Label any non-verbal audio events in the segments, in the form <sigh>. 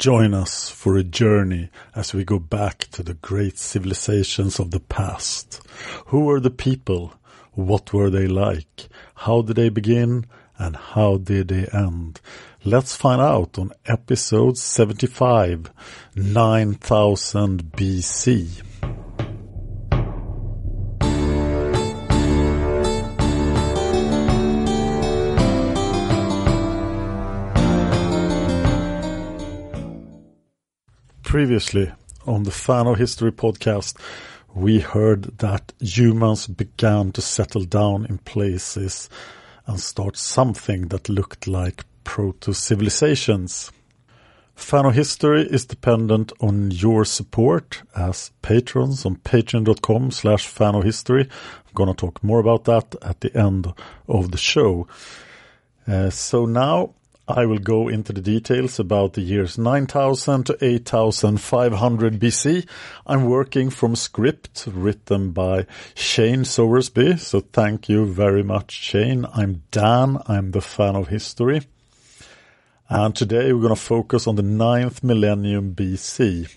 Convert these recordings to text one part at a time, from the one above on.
Join us for a journey as we go back to the great civilizations of the past. Who were the people? What were they like? How did they begin? And how did they end? Let's find out on episode 75, 9000 BC. Previously on the Fan History podcast, we heard that humans began to settle down in places and start something that looked like proto-civilizations. Fan of History is dependent on your support as patrons on patreon.com slash fan of history. I'm going to talk more about that at the end of the show. Uh, so now I will go into the details about the years 9000 to 8500 BC. I'm working from script written by Shane Sowersby. So thank you very much, Shane. I'm Dan. I'm the fan of history. And today we're going to focus on the ninth millennium BC.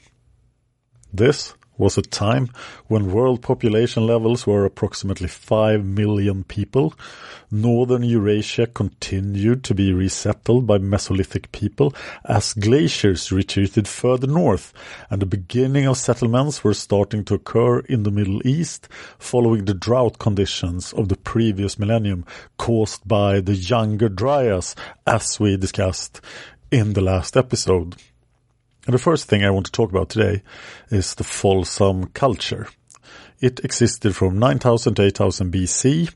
This was a time when world population levels were approximately 5 million people. Northern Eurasia continued to be resettled by Mesolithic people as glaciers retreated further north, and the beginning of settlements were starting to occur in the Middle East following the drought conditions of the previous millennium caused by the Younger Dryas, as we discussed in the last episode. And the first thing I want to talk about today is the Folsom culture. It existed from 9000 to 8000 BC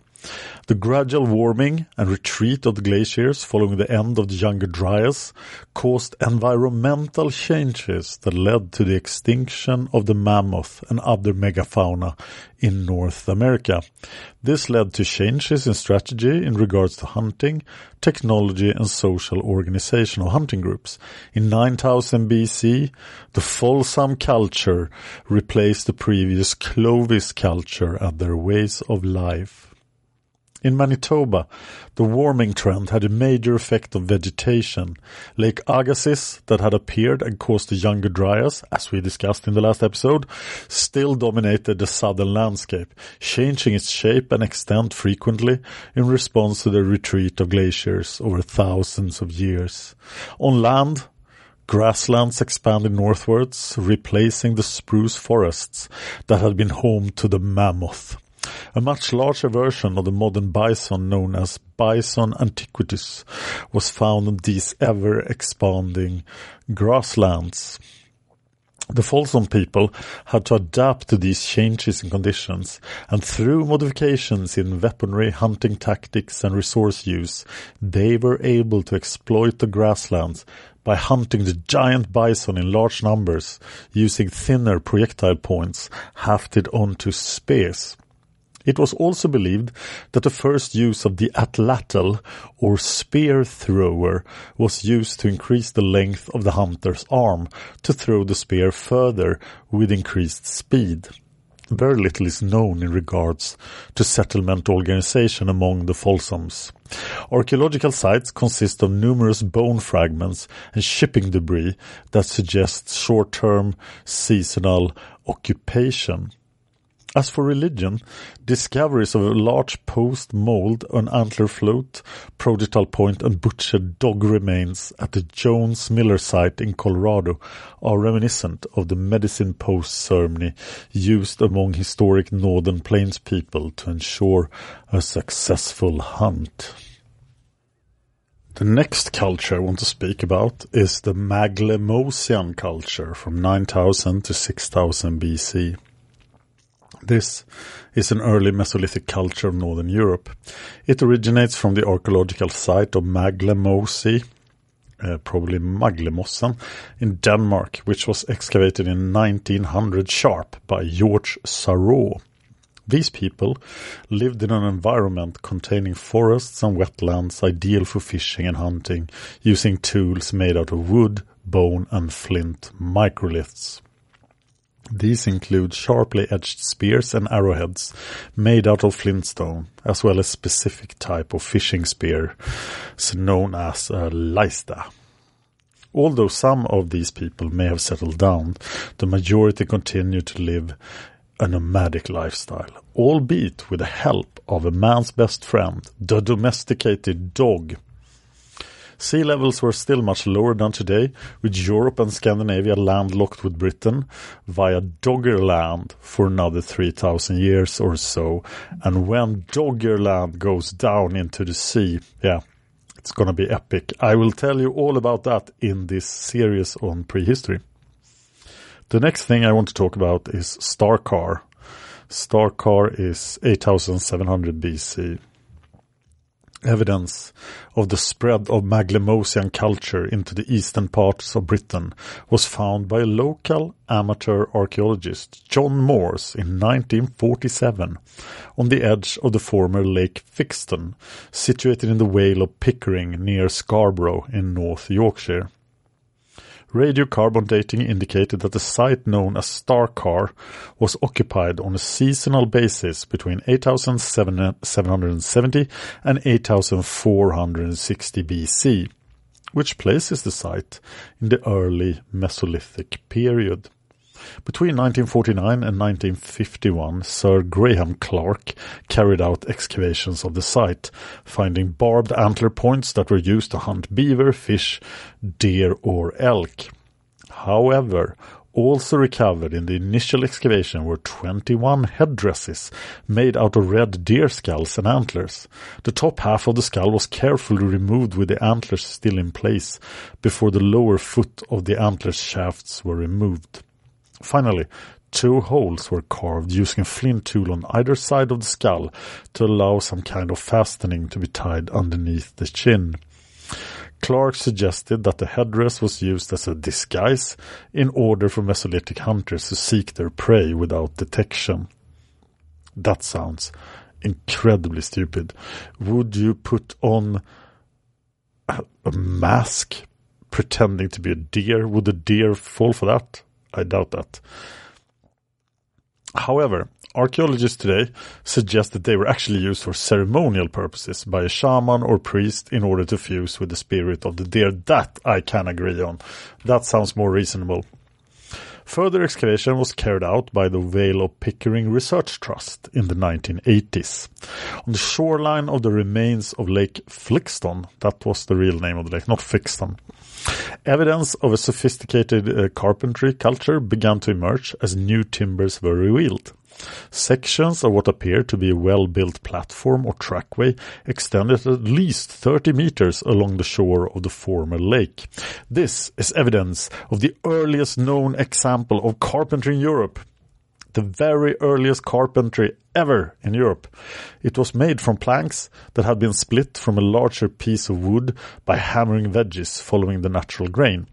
the gradual warming and retreat of the glaciers following the end of the Younger Dryas caused environmental changes that led to the extinction of the mammoth and other megafauna in North America. This led to changes in strategy in regards to hunting, technology and social organization of hunting groups. In 9000 BC, the Folsom culture replaced the previous Clovis culture and their ways of life. In Manitoba, the warming trend had a major effect on vegetation. Lake Agassiz, that had appeared and caused the Younger Dryas, as we discussed in the last episode, still dominated the southern landscape, changing its shape and extent frequently in response to the retreat of glaciers over thousands of years. On land, Grasslands expanded northwards, replacing the spruce forests that had been home to the mammoth. A much larger version of the modern bison known as Bison antiquus was found on these ever-expanding grasslands. The Folsom people had to adapt to these changes in conditions, and through modifications in weaponry, hunting tactics, and resource use, they were able to exploit the grasslands by hunting the giant bison in large numbers, using thinner projectile points hafted onto spears. It was also believed that the first use of the atlatl, or spear thrower, was used to increase the length of the hunter's arm to throw the spear further with increased speed. Very little is known in regards to settlement organization among the Folsoms. Archaeological sites consist of numerous bone fragments and chipping debris that suggests short-term seasonal occupation. As for religion, discoveries of a large post mold, an antler float, prodigal point and butchered dog remains at the Jones Miller site in Colorado are reminiscent of the medicine post ceremony used among historic northern plains people to ensure a successful hunt. The next culture I want to speak about is the Maglemosian culture from 9000 to 6000 BC. This is an early Mesolithic culture of Northern Europe. It originates from the archaeological site of Maglemosi, uh, probably Maglemossen, in Denmark, which was excavated in 1900 sharp by George Sarauw. These people lived in an environment containing forests and wetlands ideal for fishing and hunting, using tools made out of wood, bone and flint microliths. These include sharply edged spears and arrowheads made out of flintstone, as well as specific type of fishing spear known as a leister. Although some of these people may have settled down, the majority continue to live a nomadic lifestyle, albeit with the help of a man's best friend, the domesticated dog. Sea levels were still much lower than today, with Europe and Scandinavia landlocked with Britain via Doggerland for another 3000 years or so. And when Doggerland goes down into the sea, yeah, it's gonna be epic. I will tell you all about that in this series on prehistory. The next thing I want to talk about is Star Carr. Starkar is 8700 BC. Evidence of the spread of Maglemosian culture into the eastern parts of Britain was found by a local amateur archaeologist, John Morse, in 1947 on the edge of the former Lake Fixton, situated in the Vale of Pickering near Scarborough in North Yorkshire. Radiocarbon dating indicated that the site known as Star Carr was occupied on a seasonal basis between 8770 and 8460 BC, which places the site in the early Mesolithic period. Between 1949 and 1951, Sir Grahame Clark carried out excavations of the site, finding barbed antler points that were used to hunt beaver, fish, deer or elk. However, also recovered in the initial excavation were 21 headdresses made out of red deer skulls and antlers. The top half of the skull was carefully removed with the antlers still in place before the lower foot of the antler shafts were removed. Finally, two holes were carved using a flint tool on either side of the skull to allow some kind of fastening to be tied underneath the chin. Clark suggested that the headdress was used as a disguise in order for Mesolithic hunters to seek their prey without detection. That sounds incredibly stupid. Would you put on a, mask pretending to be a deer? Would a deer fall for that? I doubt that. However, archaeologists today suggest that they were actually used for ceremonial purposes by a shaman or priest in order to fuse with the spirit of the deer. That I can agree on. That sounds more reasonable. Further excavation was carried out by the Vale of Pickering Research Trust in the 1980s. On the shoreline of the remains of Lake Flixton, that was the real name of the lake, not Fixton, evidence of a sophisticated uh, carpentry culture began to emerge as new timbers were revealed. Sections of what appeared to be a well-built platform or trackway extended at least 30 meters along the shore of the former lake. This is evidence of the earliest known example of carpentry in Europe. The very earliest carpentry ever in Europe. It was made from planks that had been split from a larger piece of wood by hammering wedges following the natural grain.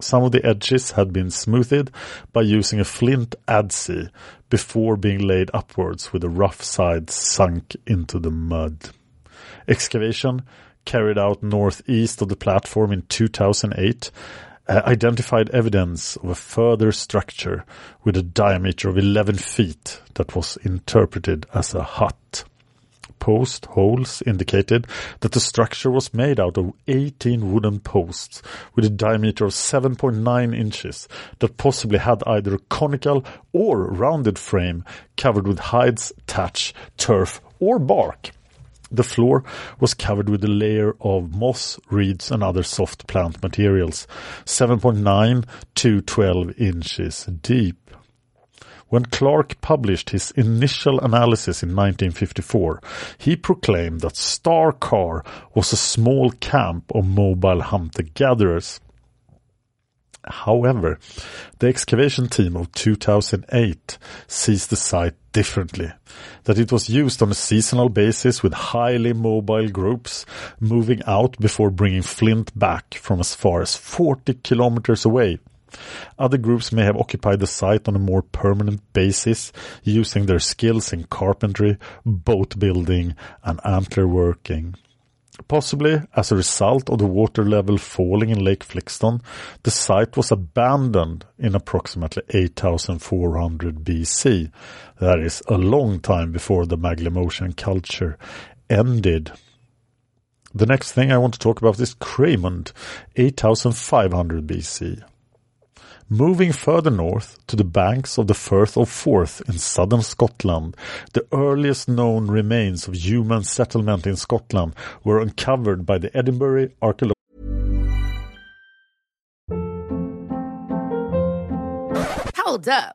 Some of the edges had been smoothed by using a flint adze, before being laid upwards with the rough side sunk into the mud. Excavation carried out northeast of the platform in 2008 uh, identified evidence of a further structure with a diameter of 11 feet that was interpreted as a hut. Post holes indicated that the structure was made out of 18 wooden posts with a diameter of 7.9 inches that possibly had either a conical or rounded frame covered with hides, thatch, turf, or bark. The floor was covered with a layer of moss, reeds, and other soft plant materials, 7.9 to 12 inches deep. When Clark published his initial analysis in 1954, he proclaimed that Star Carr was a small camp of mobile hunter-gatherers. However, the excavation team of 2008 sees the site differently. That it was used on a seasonal basis with highly mobile groups moving out before bringing flint back from as far as 40 kilometers away. Other groups may have occupied the site on a more permanent basis, using their skills in carpentry, boat building, and antler working. Possibly as a result of the water level falling in Lake Flixton, the site was abandoned in approximately 8400 BC. That is a long time before the Maglemosian culture ended. The next thing I want to talk about is Cramond, 8500 BC. Moving further north to the banks of the Firth of Forth in southern Scotland, the earliest known remains of human settlement in Scotland were uncovered by the Edinburgh Archaeological Hold up.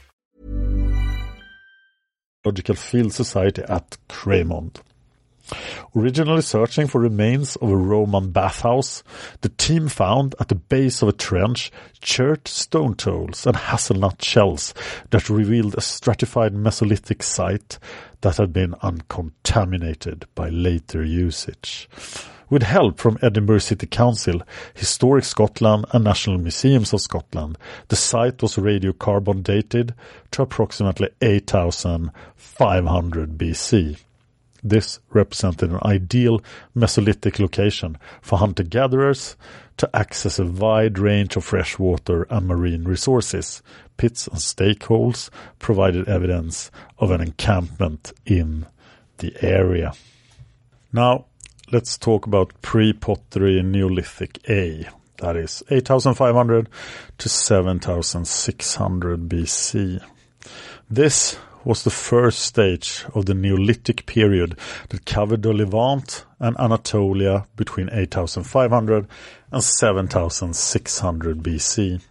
Geological Field Society at Cramond. Originally searching for remains of a Roman bathhouse, the team found at the base of a trench chert stone tools and hazelnut shells that revealed a stratified Mesolithic site that had been uncontaminated by later usage. With help from Edinburgh City Council, Historic Scotland and National Museums of Scotland, the site was radiocarbon dated to approximately 8500 BC. This represented an ideal Mesolithic location for hunter-gatherers to access a wide range of freshwater and marine resources. Pits and stakeholes provided evidence of an encampment in the area. Now, let's talk about pre-pottery Neolithic A. That is 8500 to 7600 BC. This was the first stage of the Neolithic period that covered the Levant and Anatolia between 8500 and 7600 BC.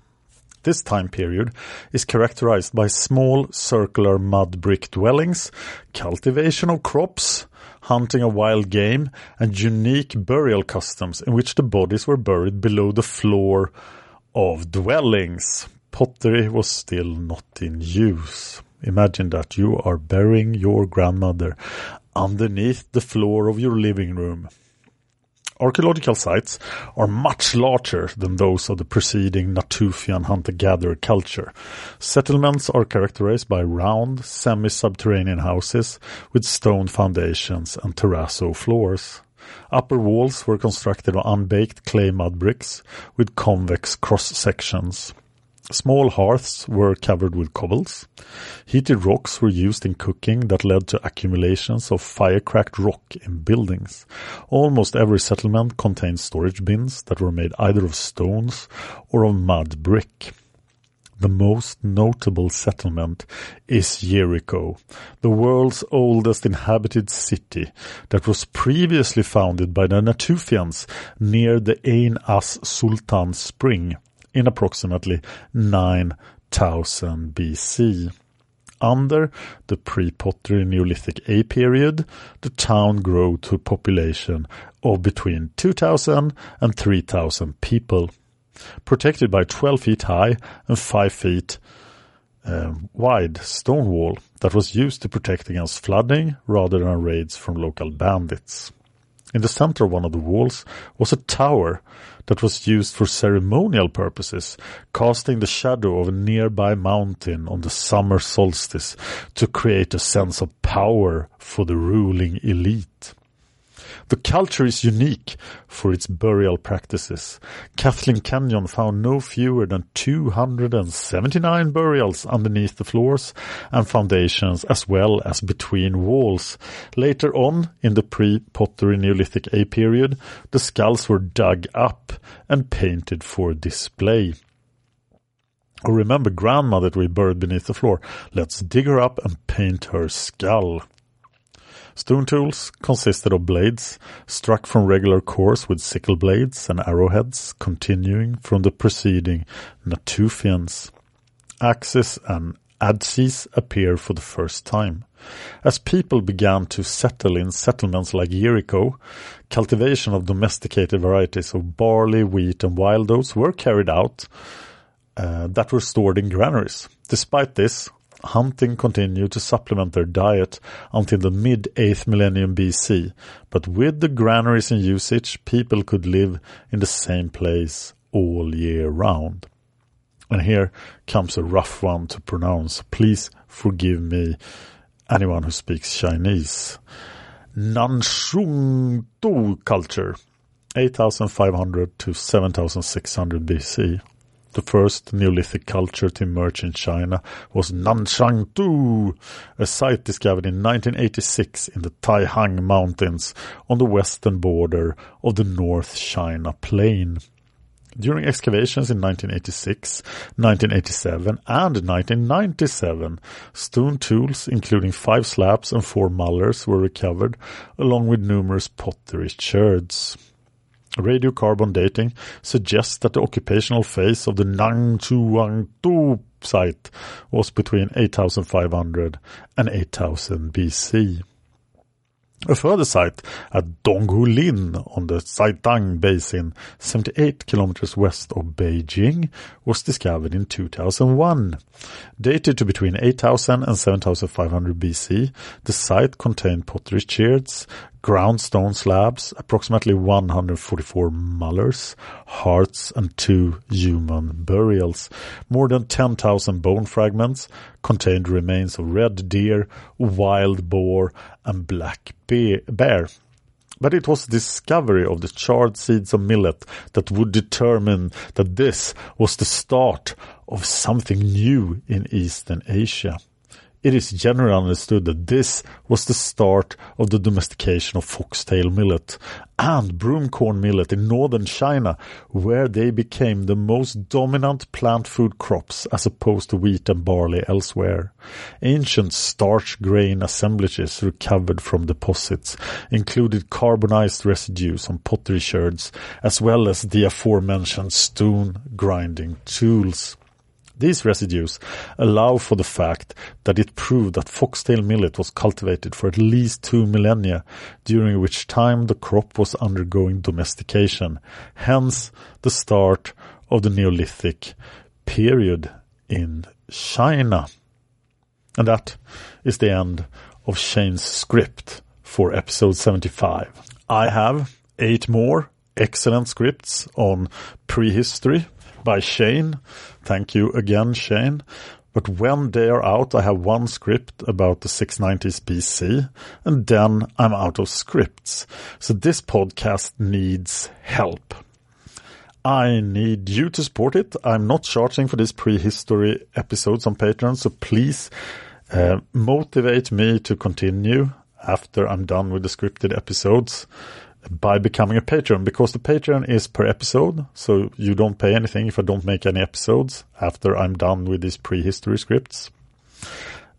This time period is characterized by small circular mud brick dwellings, cultivation of crops, hunting of wild game, and unique burial customs in which the bodies were buried below the floor of dwellings. Pottery was still not in use. Imagine that you are burying your grandmother underneath the floor of your living room. Archaeological sites are much larger than those of the preceding Natufian hunter-gatherer culture. Settlements are characterized by round, semi-subterranean houses with stone foundations and terrazzo floors. Upper walls were constructed of unbaked clay mud bricks with convex cross sections. Small hearths were covered with cobbles. Heated rocks were used in cooking that led to accumulations of fire-cracked rock in buildings. Almost every settlement contained storage bins that were made either of stones or of mud brick. The most notable settlement is Jericho, the world's oldest inhabited city that was previously founded by the Natufians near the Ain as Sultan spring in approximately 9000 BC. Under the pre-pottery Neolithic A period, the town grew to a population of between 2,000 and 3,000 people, protected by 12 feet high and 5 feet uh, wide stone wall that was used to protect against flooding rather than raids from local bandits. In the center of one of the walls was a tower that was used for ceremonial purposes, casting the shadow of a nearby mountain on the summer solstice to create a sense of power for the ruling elite. The culture is unique for its burial practices. Kathleen Kenyon found no fewer than 279 burials underneath the floors and foundations as well as between walls. Later on, in the pre-pottery Neolithic A period, the skulls were dug up and painted for display. Remember grandma that we buried beneath the floor. Let's dig her up and paint her skull. Stone tools consisted of blades struck from regular cores with sickle blades and arrowheads continuing from the preceding Natufians. Axes and adzes appear for the first time. As people began to settle in settlements like Jericho, cultivation of domesticated varieties of barley, wheat, and wild oats were carried out uh, that were stored in granaries. Despite this, hunting continued to supplement their diet until the mid-8th millennium BC, but with the granaries in usage, people could live in the same place all year round. And here comes a rough one to pronounce. Please forgive me, anyone who speaks Chinese. Nanshung culture, 8500 to 7600 BC. The first Neolithic culture to emerge in China was Nanshangtu, a site discovered in 1986 in the Taihang Mountains on the western border of the North China Plain. During excavations in 1986, 1987 and 1997, stone tools including five slabs and four mullers were recovered along with numerous pottery sherds. Radiocarbon dating suggests that the occupational phase of the Nangchuangtu site was between 8500 and 8000 BC. A further site at Donghulin on the Saitang Basin, 78 kilometers west of Beijing, was discovered in 2001. Dated to between 8000 and 7500 BC, the site contained pottery sherds, ground stone slabs, approximately 144 mullers, hearts, and two human burials. More than 10,000 bone fragments contained remains of red deer, wild boar, and black bear. But it was discovery of the charred seeds of millet that would determine that this was the start of something new in Eastern Asia. It is generally understood that this was the start of the domestication of foxtail millet and broomcorn millet in northern China, where they became the most dominant plant food crops as opposed to wheat and barley elsewhere. Ancient starch grain assemblages recovered from deposits included carbonized residues on pottery sherds as well as the aforementioned stone grinding tools. These residues allow for the fact that it proved that foxtail millet was cultivated for at least two millennia, during which time the crop was undergoing domestication, hence the start of the Neolithic period in China. And that is the end of Shane's script for episode 75. I have eight more excellent scripts on prehistory by Shane. Thank you again, Shane. But when they are out, I have one script about the 690s BC, and then I'm out of scripts. So this podcast needs help. I need you to support it. I'm not charging for these prehistory episodes on Patreon, so please uh, motivate me to continue after I'm done with the scripted episodes by becoming a patron because the Patreon is per episode. So you don't pay anything if I don't make any episodes after I'm done with these prehistory scripts.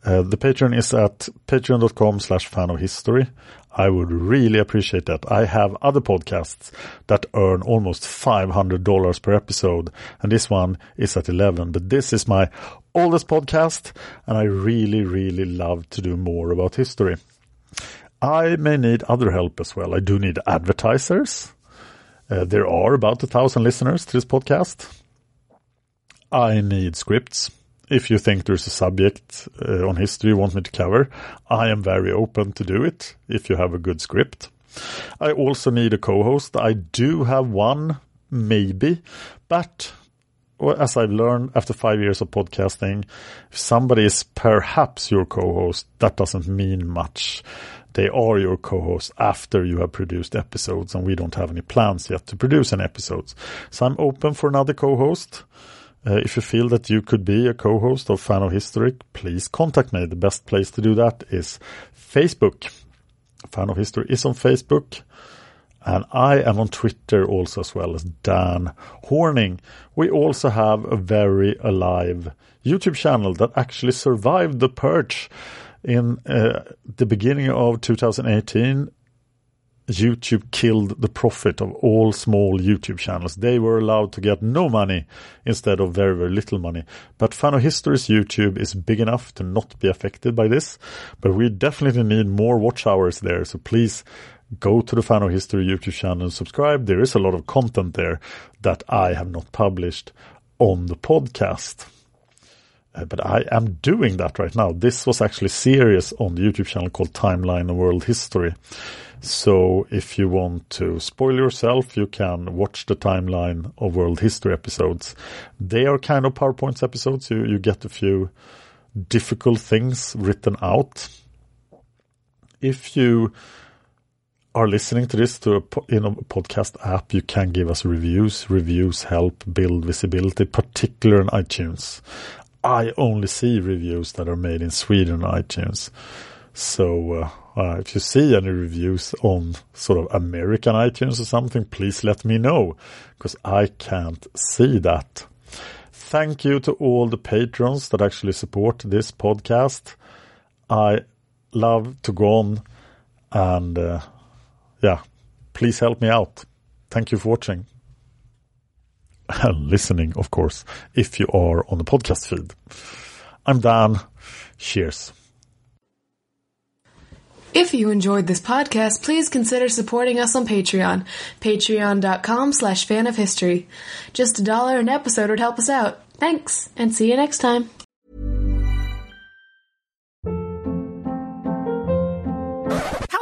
Uh, the Patreon is at patreon.com slash fan of history. I would really appreciate that. I have other podcasts that earn almost $500 per episode, and this one is at 11. But this is my oldest podcast, and I really, really love to do more about history. I may need other help as well. I do need advertisers. Uh, there are about a thousand listeners to this podcast. I need scripts. If you think there's a subject uh, on history you want me to cover, I am very open to do it if you have a good script. I also need a co-host. I do have one, maybe, but as I've learned after five years of podcasting, if somebody is perhaps your co-host, that doesn't mean much they are your co-hosts after you have produced episodes and we don't have any plans yet to produce any episodes. So I'm open for another co-host. Uh, if you feel that you could be a co-host of Fan of History, please contact me. The best place to do that is Facebook. Fan of History is on Facebook. And I am on Twitter also as well as Dan Horning. We also have a very alive YouTube channel that actually survived the purge in uh, the beginning of 2018, YouTube killed the profit of all small YouTube channels. They were allowed to get no money instead of very, very little money. But Fan of History's YouTube is big enough to not be affected by this. But we definitely need more watch hours there. So please go to the Fan of History YouTube channel and subscribe. There is a lot of content there that I have not published on the podcast. Uh, but I am doing that right now. This was actually a series on the YouTube channel called Timeline of World History. So if you want to spoil yourself, you can watch the timeline of world history episodes. They are kind of PowerPoint episodes. You, you get a few difficult things written out. If you are listening to this to a, in a podcast app, you can give us reviews. Reviews help build visibility, particularly on iTunes. I only see reviews that are made in Sweden on iTunes. So uh, uh, if you see any reviews on sort of American iTunes or something, please let me know because I can't see that. Thank you to all the patrons that actually support this podcast. I love to go on and uh, yeah, please help me out. Thank you for watching. <laughs> listening, of course, if you are on the podcast feed. I'm Dan. Cheers. If you enjoyed this podcast, please consider supporting us on Patreon. Patreon.com slash fan of history. Just a dollar an episode would help us out. Thanks, and see you next time.